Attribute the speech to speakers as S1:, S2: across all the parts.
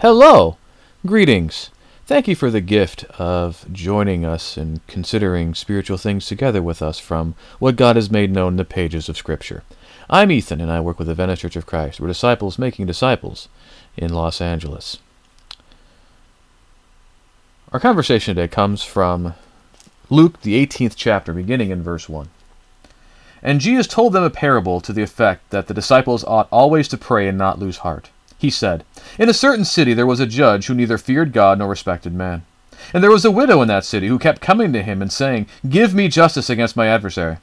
S1: Hello! Greetings! Thank you for the gift of joining us and considering spiritual things together with us from what God has made known in the pages of Scripture. I'm Ethan, and I work with the Venice Church of Christ. We're disciples making disciples in Los Angeles. Our conversation today comes from Luke, the 18th chapter, beginning in verse 1. And Jesus told them a parable to the effect that the disciples ought always to pray and not lose heart. He said, In a certain city there was a judge who neither feared God nor respected man. And there was a widow in that city who kept coming to him and saying, Give me justice against my adversary.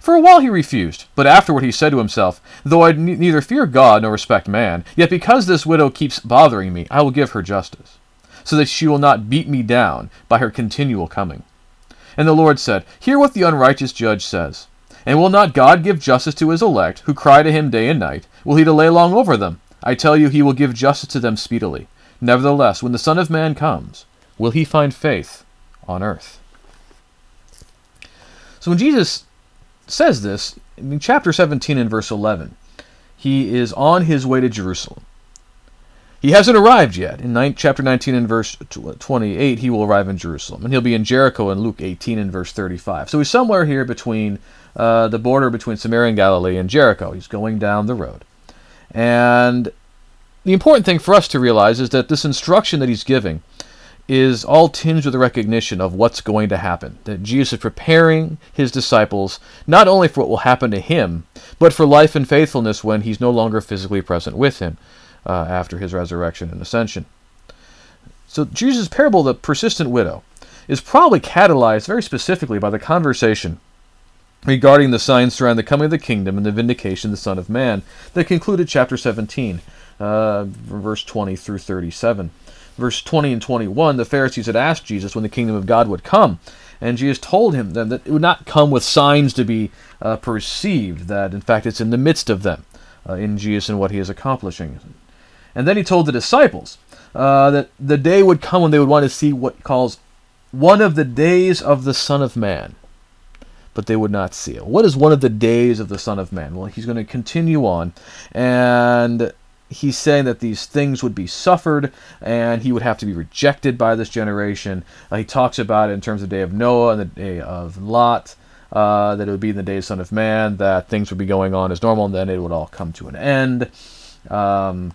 S1: For a while he refused, but afterward he said to himself, Though I neither fear God nor respect man, yet because this widow keeps bothering me, I will give her justice, so that she will not beat me down by her continual coming. And the Lord said, Hear what the unrighteous judge says. And will not God give justice to his elect, who cry to him day and night? Will he delay long over them? I tell you, he will give justice to them speedily. Nevertheless, when the Son of Man comes, will he find faith on earth? So when Jesus says this, in chapter 17 and verse 11, he is on his way to Jerusalem. He hasn't arrived yet. In chapter 19 and verse 28, he will arrive in Jerusalem. And he'll be in Jericho in Luke 18 and verse 35. So he's somewhere here between uh, the border between Samaria and Galilee and Jericho. He's going down the road. And the important thing for us to realize is that this instruction that he's giving is all tinged with the recognition of what's going to happen. That Jesus is preparing his disciples not only for what will happen to him, but for life and faithfulness when he's no longer physically present with him uh, after his resurrection and ascension. So, Jesus' parable, the persistent widow, is probably catalyzed very specifically by the conversation regarding the signs surrounding the coming of the kingdom and the vindication of the Son of Man that concluded chapter 17, uh, verse 20 through 37. Verse 20 and 21, the Pharisees had asked Jesus when the kingdom of God would come. And Jesus told him that it would not come with signs to be uh, perceived, that in fact it's in the midst of them, uh, in Jesus and what he is accomplishing. And then he told the disciples uh, that the day would come when they would want to see what calls one of the days of the Son of Man but they would not see it. What is one of the days of the Son of Man? Well, he's going to continue on, and he's saying that these things would be suffered, and he would have to be rejected by this generation. Uh, he talks about it in terms of the day of Noah and the day of Lot. Uh, that it would be in the day of Son of Man, that things would be going on as normal, and then it would all come to an end. Um,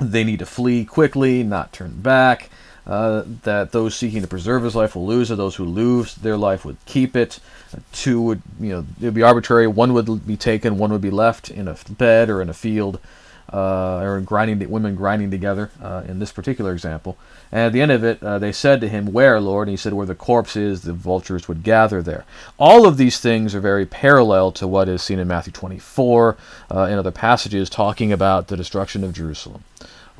S1: they need to flee quickly, not turn back. Uh, that those seeking to preserve his life will lose it; those who lose their life would keep it. Two would, you know, it would be arbitrary. One would be taken, one would be left in a bed or in a field, uh, or grinding women grinding together. Uh, in this particular example, and at the end of it, uh, they said to him, "Where, Lord?" And he said, "Where the corpse is, the vultures would gather there." All of these things are very parallel to what is seen in Matthew 24 uh, in other passages talking about the destruction of Jerusalem.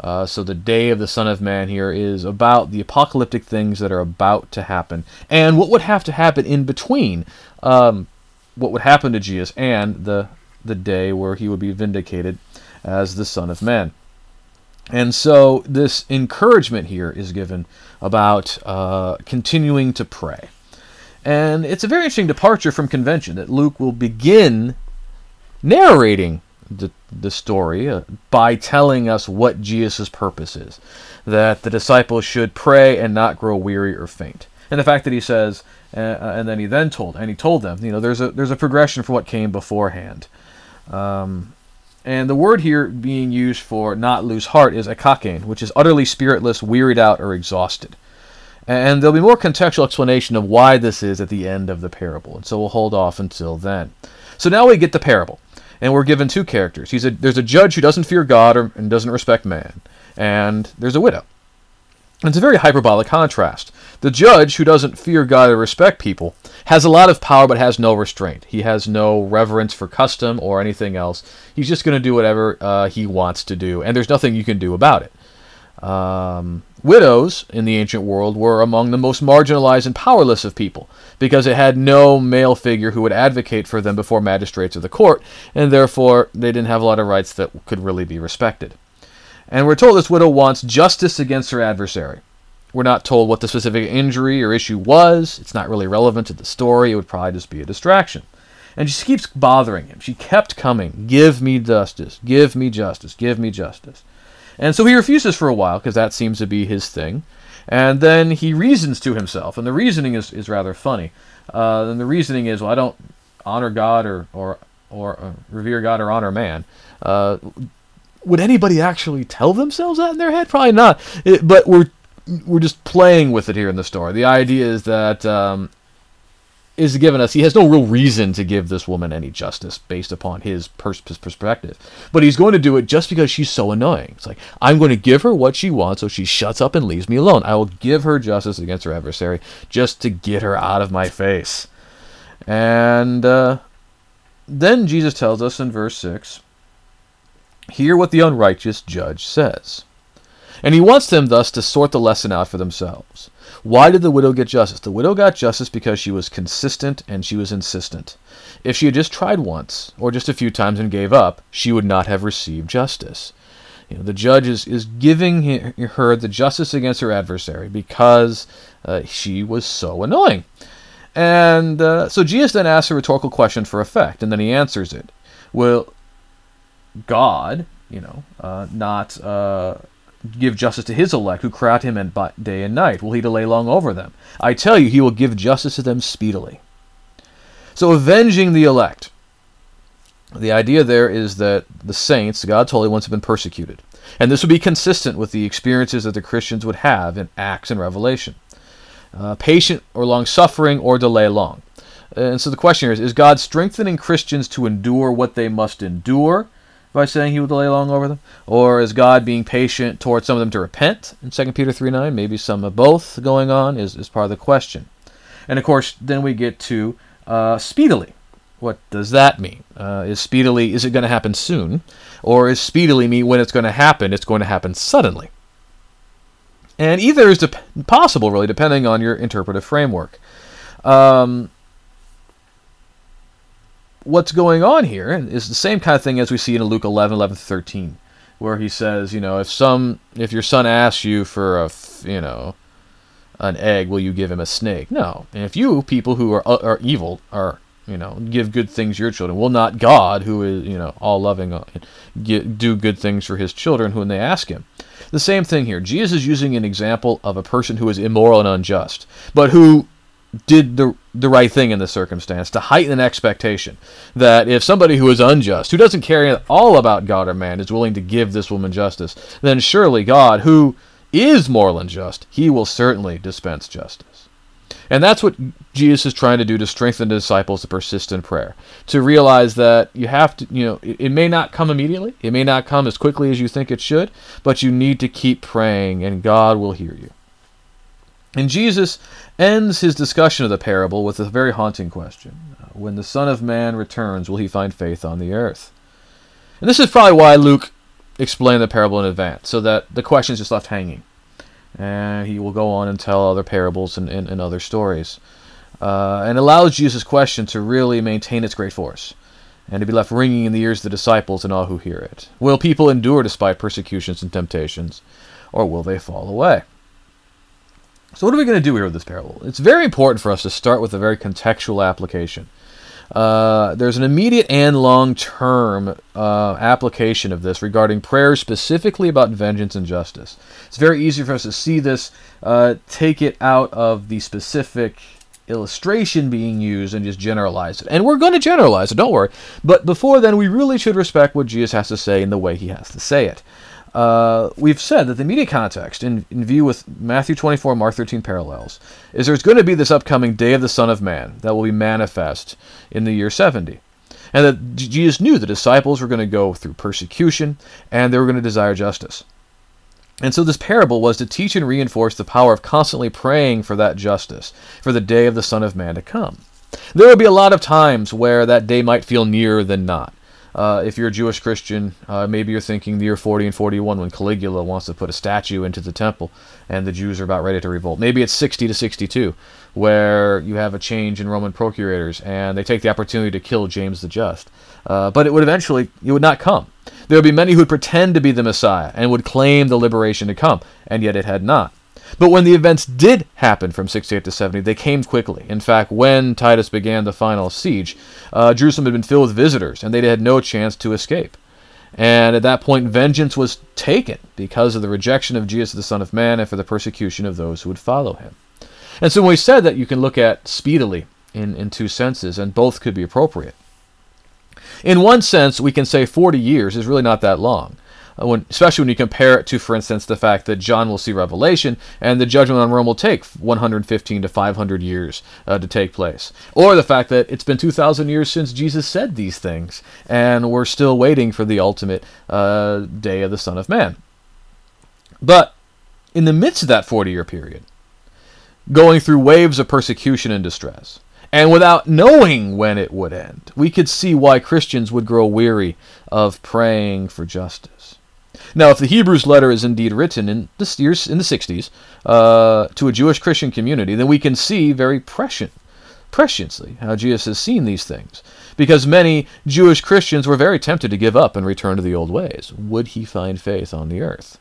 S1: Uh, so the day of the Son of Man here is about the apocalyptic things that are about to happen, and what would have to happen in between um, what would happen to Jesus and the the day where he would be vindicated as the Son of Man. And so this encouragement here is given about uh, continuing to pray. And it's a very interesting departure from convention that Luke will begin narrating the, the story uh, by telling us what Jesus' purpose is. That the disciples should pray and not grow weary or faint. And the fact that he says, uh, uh, and then he then told, and he told them, you know, there's a there's a progression for what came beforehand. Um, and the word here being used for not lose heart is akakein, which is utterly spiritless, wearied out, or exhausted. And there'll be more contextual explanation of why this is at the end of the parable. And so we'll hold off until then. So now we get the parable and we're given two characters. He's a, there's a judge who doesn't fear God or, and doesn't respect man, and there's a widow. And it's a very hyperbolic contrast. The judge, who doesn't fear God or respect people, has a lot of power but has no restraint. He has no reverence for custom or anything else. He's just going to do whatever uh, he wants to do, and there's nothing you can do about it. Um, widows in the ancient world were among the most marginalized and powerless of people because it had no male figure who would advocate for them before magistrates of the court, and therefore they didn't have a lot of rights that could really be respected. And we're told this widow wants justice against her adversary. We're not told what the specific injury or issue was. It's not really relevant to the story. It would probably just be a distraction. And she keeps bothering him. She kept coming. Give me justice. Give me justice. Give me justice. And so he refuses for a while because that seems to be his thing. And then he reasons to himself, and the reasoning is, is rather funny. Uh, and the reasoning is, well, I don't honor God or, or, or uh, revere God or honor man. Uh, would anybody actually tell themselves that in their head? Probably not. It, but we're we're just playing with it here in the story. The idea is that um, is given us. He has no real reason to give this woman any justice based upon his, pers- perspective, but he's going to do it just because she's so annoying. It's like I'm going to give her what she wants, so she shuts up and leaves me alone. I will give her justice against her adversary just to get her out of my face. And uh, then Jesus tells us in verse six Hear what the unrighteous judge says. And he wants them thus to sort the lesson out for themselves. Why did the widow get justice? The widow got justice because she was consistent and she was insistent. If she had just tried once, or just a few times and gave up, she would not have received justice. You know, the judge is, is giving her the justice against her adversary because uh, she was so annoying. And uh, so Jesus then asks a rhetorical question for effect, and then he answers it. Well, God, you know, uh, not uh, give justice to his elect who cry out to him day and night? Will he delay long over them? I tell you, he will give justice to them speedily. So, avenging the elect. The idea there is that the saints, God's holy ones, have been persecuted. And this would be consistent with the experiences that the Christians would have in Acts and Revelation. Uh, patient or long suffering or delay long. And so the question here is Is God strengthening Christians to endure what they must endure by saying he will delay long over them? Or is God being patient towards some of them to repent in 2 Peter 3 9? Maybe some of both going on is, is part of the question. And of course, then we get to uh, speedily. What does that mean? Uh, is speedily, is it going to happen soon? Or is speedily mean when it's going to happen, it's going to happen suddenly? And either is de- possible, really, depending on your interpretive framework. Um, what's going on here is the same kind of thing as we see in Luke 11, 11 13, where he says, you know, if some, if your son asks you for a, you know, an egg, will you give him a snake? No. And if you people who are uh, are evil are, you know, give good things your children, will not God, who is, you know, all loving, uh, do good things for his children when they ask him? The same thing here. Jesus is using an example of a person who is immoral and unjust, but who did the the right thing in the circumstance to heighten an expectation that if somebody who is unjust, who doesn't care at all about God or man, is willing to give this woman justice, then surely God, who is moral and just, he will certainly dispense justice. And that's what Jesus is trying to do to strengthen the disciples to persist in prayer. To realize that you have to, you know, it, it, may not come immediately, it may not come as quickly as you think it should, but you need to keep praying and God will hear you. And Jesus ends his discussion of the parable with a very haunting question When the Son of Man returns, will he find faith on the earth? And this is probably why Luke explained the parable in advance, so that the question is just left hanging. And he will go on and tell other parables and, and, and other stories. Uh, and allows Jesus' question to really maintain its great force and to be left ringing in the ears of the disciples and all who hear it. Will people endure despite persecutions and temptations, or will they fall away? So, what are we going to do here with this parable? It's very important for us to start with a very contextual application. Uh, there's an immediate and long term uh, application of this regarding prayer specifically about vengeance and justice. It's very easy for us to see this, uh, take it out of the specific illustration being used and just generalize it. And we're going to generalize it, don't worry. But before then, we really should respect what Jesus has to say in the way he has to say it uh, we've said that the media context, in, in view with Matthew 24, Mark 13 parallels, is there's going to be this upcoming day of the Son of Man that will be manifest in the year 70. And that Jesus knew the disciples were going to go through persecution and they were going to desire justice. And so this parable was to teach and reinforce the power of constantly praying for that justice, for the day of the Son of Man to come. There will be a lot of times where that day might feel nearer than not. Uh, if you're a Jewish Christian, uh, maybe you're thinking the year 40 and 41 when Caligula wants to put a statue into the temple and the Jews are about ready to revolt. Maybe it's 60 to 62 where you have a change in Roman procurators and they take the opportunity to kill James the Just. Uh, but it would eventually, it would not come. There would be many who would pretend to be the Messiah and would claim the liberation to come, and yet it had not. But when the events did happen from 68 to 70, they came quickly. In fact, when Titus began the final siege, uh, Jerusalem had been filled with visitors, and they had no chance to escape. And at that point, vengeance was taken because of the rejection of Jesus the Son of Man and for the persecution of those who would follow him. And so when we said that you can look at speedily in, in two senses, and both could be appropriate. In one sense, we can say 40 years is really not that long. Uh, when, especially when you compare it to, for instance, the fact that John will see Revelation and the judgment on Rome will take 115 to 500 years uh, to take place. Or the fact that it's been 2,000 years since Jesus said these things and we're still waiting for the ultimate uh, day of the Son of Man. But in the midst of that 40 year period, going through waves of persecution and distress, and without knowing when it would end, we could see why Christians would grow weary of praying for justice. Now, if the Hebrews letter is indeed written in the years in the 60s uh, to a Jewish Christian community, then we can see very prescient, presciently how Jesus has seen these things, because many Jewish Christians were very tempted to give up and return to the old ways. Would he find faith on the earth?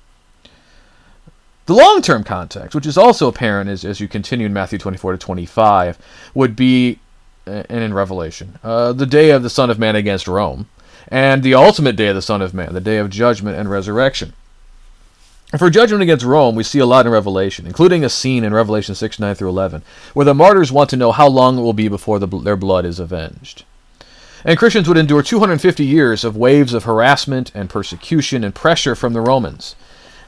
S1: The long term context, which is also apparent as, as you continue in Matthew 24 to 25, would be, uh, and in Revelation, uh, the day of the Son of Man against Rome, and the ultimate day of the Son of Man, the day of judgment and resurrection. For judgment against Rome, we see a lot in Revelation, including a scene in Revelation 6 9 through 11, where the martyrs want to know how long it will be before the, their blood is avenged. And Christians would endure 250 years of waves of harassment and persecution and pressure from the Romans.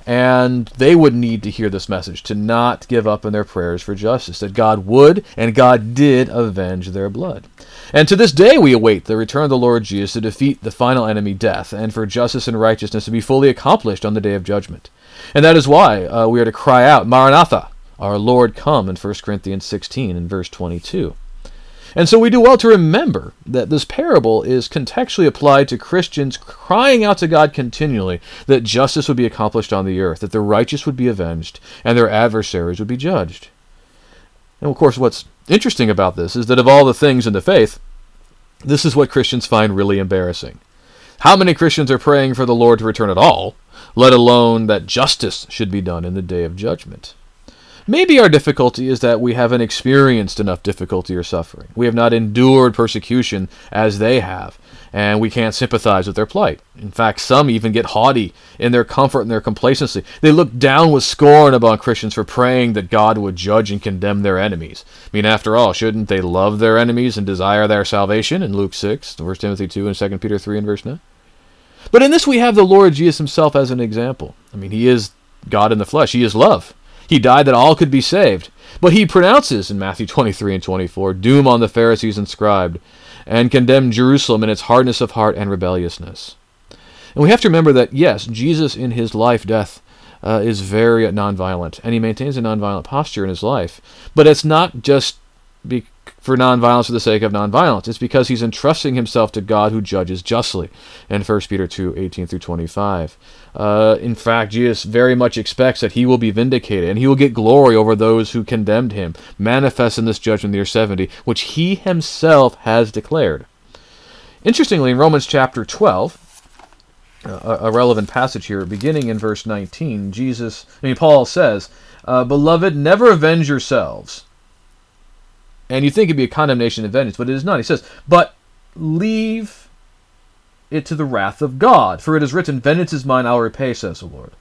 S1: And they would need to hear this message to not give up in their prayers for justice, that God would and God did avenge their blood. And to this day we await the return of the Lord Jesus to defeat the final enemy, death, and for justice and righteousness to be fully accomplished on the day of judgment. And that is why uh, we are to cry out, Maranatha, our Lord come, in 1 Corinthians 16 and verse 22. And so we do well to remember that this parable is contextually applied to Christians crying out to God continually that justice would be accomplished on the earth, that the righteous would be avenged, and their adversaries would be judged. And of course, what's interesting about this is that of all the things in the faith, this is what Christians find really embarrassing. How many Christians are praying for the Lord to return at all, let alone that justice should be done in the day of judgment? Maybe our difficulty is that we haven't experienced enough difficulty or suffering. We have not endured persecution as they have, and we can't sympathize with their plight. In fact, some even get haughty in their comfort and their complacency. They look down with scorn upon Christians for praying that God would judge and condemn their enemies. I mean, after all, shouldn't they love their enemies and desire their salvation in Luke 6, 1 Timothy 2, and 2 Peter 3 and verse 9? But in this we have the Lord Jesus himself as an example. I mean, he is God in the flesh. He is love. He died that all could be saved. But he pronounces in Matthew 23 and 24 doom on the Pharisees and and condemn Jerusalem in its hardness of heart and rebelliousness. And we have to remember that, yes, Jesus in his life, death, uh, is very nonviolent, and he maintains a nonviolent posture in his life. But it's not just be- for nonviolence for the sake of nonviolence. It's because he's entrusting himself to God who judges justly in 1 Peter 2 18 through 25. Uh, in fact, Jesus very much expects that he will be vindicated and he will get glory over those who condemned him, manifest in this judgment in the year 70, which he himself has declared. Interestingly, in Romans chapter 12, a, a relevant passage here, beginning in verse 19, Jesus, I mean, Paul says, uh, Beloved, never avenge yourselves and you think it'd be a condemnation of vengeance, but it is not. He says, But leave it to the wrath of God, for it is written, Vengeance is mine, I'll repay, says the Lord.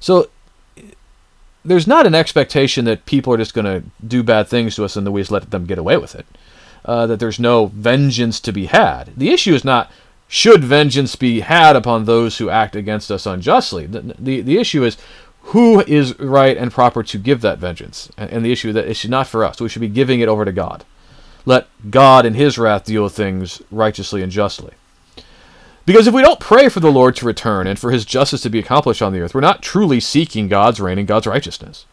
S1: So there's not an expectation that people are just going to do bad things to us and that we just let them get away with it. Uh, that there's no vengeance to be had. The issue is not should vengeance be had upon those who act against us unjustly. The, the, the issue is who is right and proper to give that vengeance. And, and the issue that it should not for us. We should be giving it over to God. Let God in his wrath deal with things righteously and justly. Because if we don't pray for the Lord to return and for his justice to be accomplished on the earth, we're not truly seeking God's reign and God's righteousness.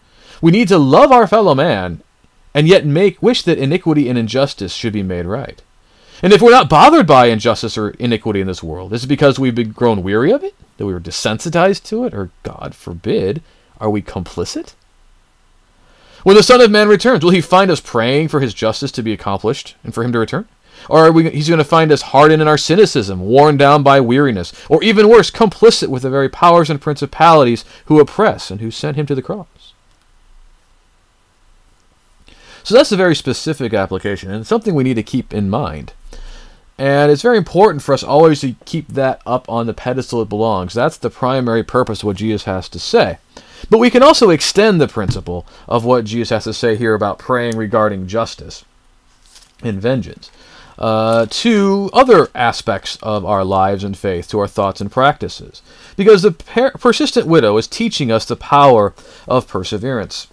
S1: We need to love our fellow man and yet make wish that iniquity and injustice should be made right. And if we're not bothered by injustice or iniquity in this world, is it because we've been grown weary of it? that we were desensitized to it, or God forbid, are we complicit? When the Son of Man returns, will he find us praying for his justice to be accomplished and for him to return? Or are we, he's going to find us hardened in our cynicism, worn down by weariness, or even worse, complicit with the very powers and principalities who oppress and who sent him to the cross? So that's a very specific application and something we need to keep in mind. And it's very important for us always to keep that up on the pedestal it belongs. That's the primary purpose of what Jesus has to say. But we can also extend the principle of what Jesus has to say here about praying regarding justice and vengeance uh, to other aspects of our lives and faith, to our thoughts and practices. Because the per- persistent widow is teaching us the power of perseverance.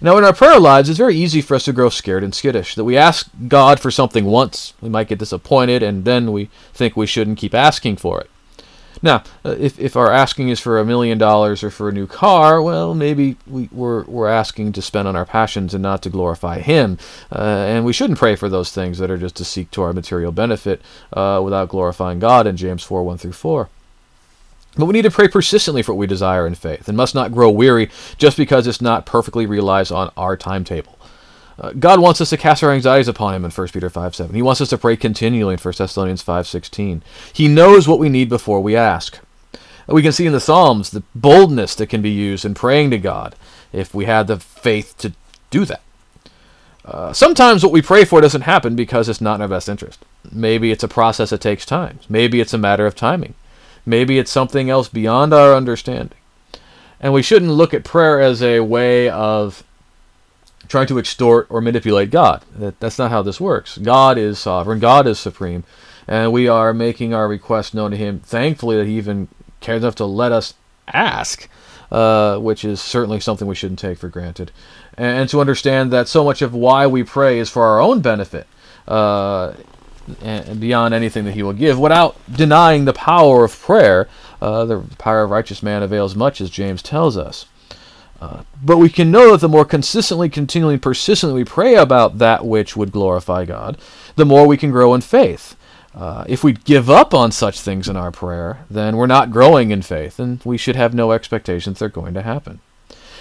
S1: Now, in our prayer lives, it's very easy for us to grow scared and skittish. That we ask God for something once, we might get disappointed, and then we think we shouldn't keep asking for it. Now, uh, if, if our asking is for a million dollars or for a new car, well, maybe we, we're, we're asking to spend on our passions and not to glorify Him. Uh, and we shouldn't pray for those things that are just to seek to our material benefit uh, without glorifying God in James 4 1 through 4. But we need to pray persistently for what we desire in faith and must not grow weary just because it's not perfectly realized on our timetable. Uh, God wants us to cast our anxieties upon Him in 1 Peter 5 7. He wants us to pray continually in 1 Thessalonians 5 16. He knows what we need before we ask. We can see in the Psalms the boldness that can be used in praying to God if we had the faith to do that. Uh, sometimes what we pray for doesn't happen because it's not in our best interest. Maybe it's a process that takes time. Maybe it's a matter of timing. Maybe it's something else beyond our understanding. And we shouldn't look at prayer as a way of trying to extort or manipulate God. That, that's not how this works. God is sovereign, God is supreme, and we are making our request known to Him. Thankfully, that He even cares enough to let us ask, uh, which is certainly something we shouldn't take for granted. And, and, to understand that so much of why we pray is for our own benefit. Uh, and beyond anything that he will give, without denying the power of prayer. Uh, the power of righteous man avails much, as James tells us. But we can know that the more consistently, continually, persistently we pray about that which would glorify God, the more we can grow in faith. Uh, if we give up on such things in our prayer, then we're not growing in faith, and we should have no expectations they're going to happen.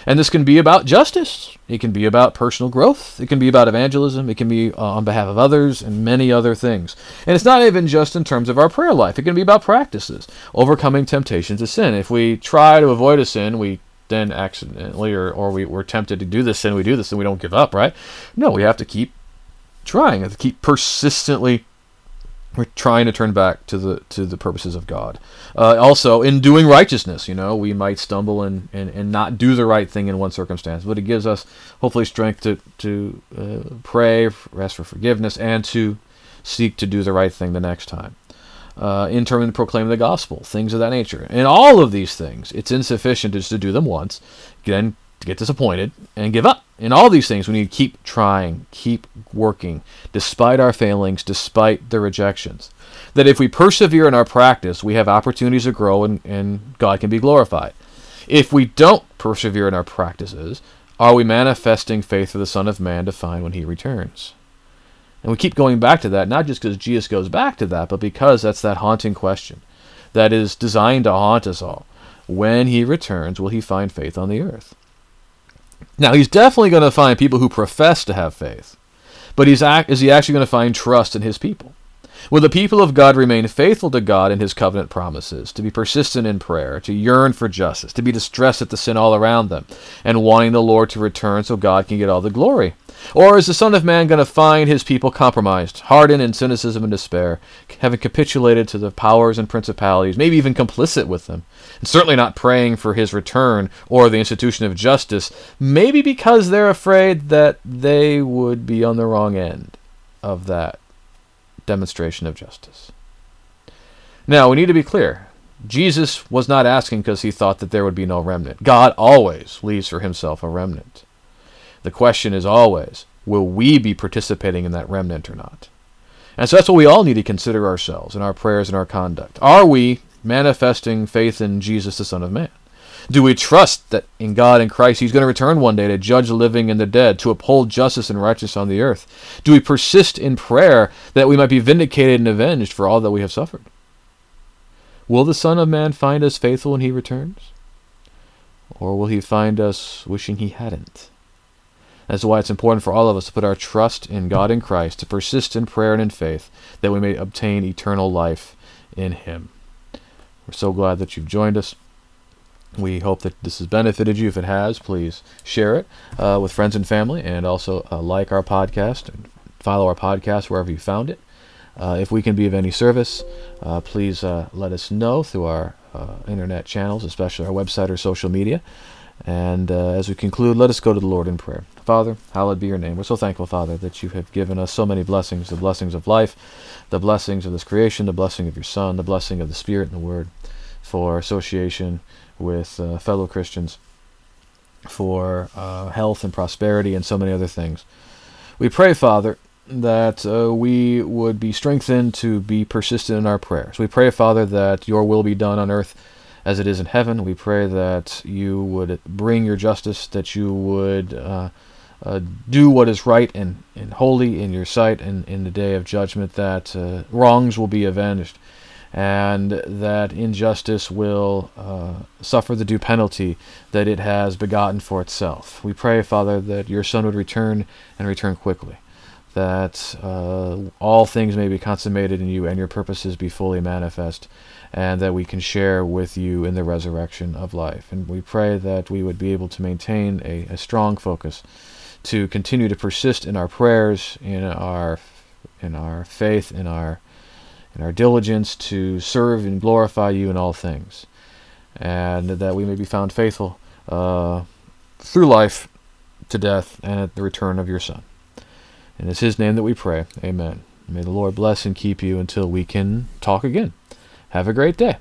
S1: And this can be about justice. It can be about personal growth. It can be about evangelism. It can be uh, on behalf of others and many other things. And it's not even just in terms of our prayer life. It can be about practices, overcoming temptation to sin. If we try to avoid a sin, we then accidentally or, or we, we're tempted to do this and we do this and we don't give up, right? No, we have to keep trying, to keep persistently we're trying to turn back to the to the purposes of God. Uh, also, in doing righteousness, you know, we might stumble and, and, and not do the right thing in one circumstance, but it gives us hopefully strength to to uh, pray, ask for forgiveness, and to seek to do the right thing the next time uh, in terms of proclaiming the gospel, things of that nature. And all of these things, it's insufficient just to do them once, then get disappointed and give up. In all these things, we need to keep trying, keep working, despite our failings, despite the rejections. That if we persevere in our practice, we have opportunities to grow and, and God can be glorified. If we don't persevere in our practices, are we manifesting faith for the Son of Man to find when he returns? And we keep going back to that, not just because Jesus goes back to that, but because that's that haunting question that is designed to haunt us all. When he returns, will he find faith on the earth? Now, he's definitely going to find people who profess to have faith, but he's is he actually going to find trust in his people? Will the people of God remain faithful to God and his covenant promises, to be persistent in prayer, to yearn for justice, to be distressed at the sin all around them, and wanting the Lord to return so God can get all the glory? Or is the Son of Man going to find his people compromised, hardened in cynicism and despair, having capitulated to the powers and principalities, maybe even complicit with them, and certainly not praying for his return or the institution of justice, maybe because they're afraid that they would be on the wrong end of that demonstration of justice. Now, we need to be clear. Jesus was not asking because he thought that there would be no remnant. God always leaves for himself a remnant. The question is always, will we be participating in that remnant or not? And so that's what we all need to consider ourselves in our prayers and our conduct. Are we manifesting faith in Jesus, the Son of Man? Do we trust that in God and Christ He's going to return one day to judge the living and the dead, to uphold justice and righteousness on the earth? Do we persist in prayer that we might be vindicated and avenged for all that we have suffered? Will the Son of Man find us faithful when He returns? Or will He find us wishing He hadn't? That's why it's important for all of us to put our trust in God and Christ, to persist in prayer and in faith, that we may obtain eternal life in Him. We're so glad that you've joined us. We hope that this has benefited you. If it has, please share it uh, with friends and family, and also uh, like our podcast and follow our podcast wherever you found it. Uh, if we can be of any service, uh, please uh, let us know through our uh, internet channels, especially our website or social media. And as we conclude, let us go to the Lord in prayer. Father, hallowed be your name. We're so thankful, Father, that you have given us so many blessings the blessings of life, the blessings of this creation, the blessing of your Son, the blessing of the Spirit and the Word, for association with uh, fellow Christians, for uh, health and prosperity, and so many other things. We pray, Father, that uh, we would be strengthened to be persistent in our prayers. We pray, Father, that your will be done on earth as it is in heaven. We pray that you would bring your justice, that you would uh, uh, do what is right and, and holy in your sight and in the day of judgment, that uh, wrongs will be avenged, and that injustice will uh, suffer the due penalty that it has begotten for itself. We pray, Father, that your Son would return and return quickly that uh, all things may be consummated in you and your purposes be fully manifest, and that we can share with you in the resurrection of life. And we pray that we would be able to maintain a, a strong focus to continue to persist in our prayers, in our in our faith, in our in our diligence to serve and glorify you in all things, and that we may be found faithful uh, through life to death and at the return of your Son. And it's His name that we pray. Amen. May the Lord bless and keep you until we can talk again. Have a great day.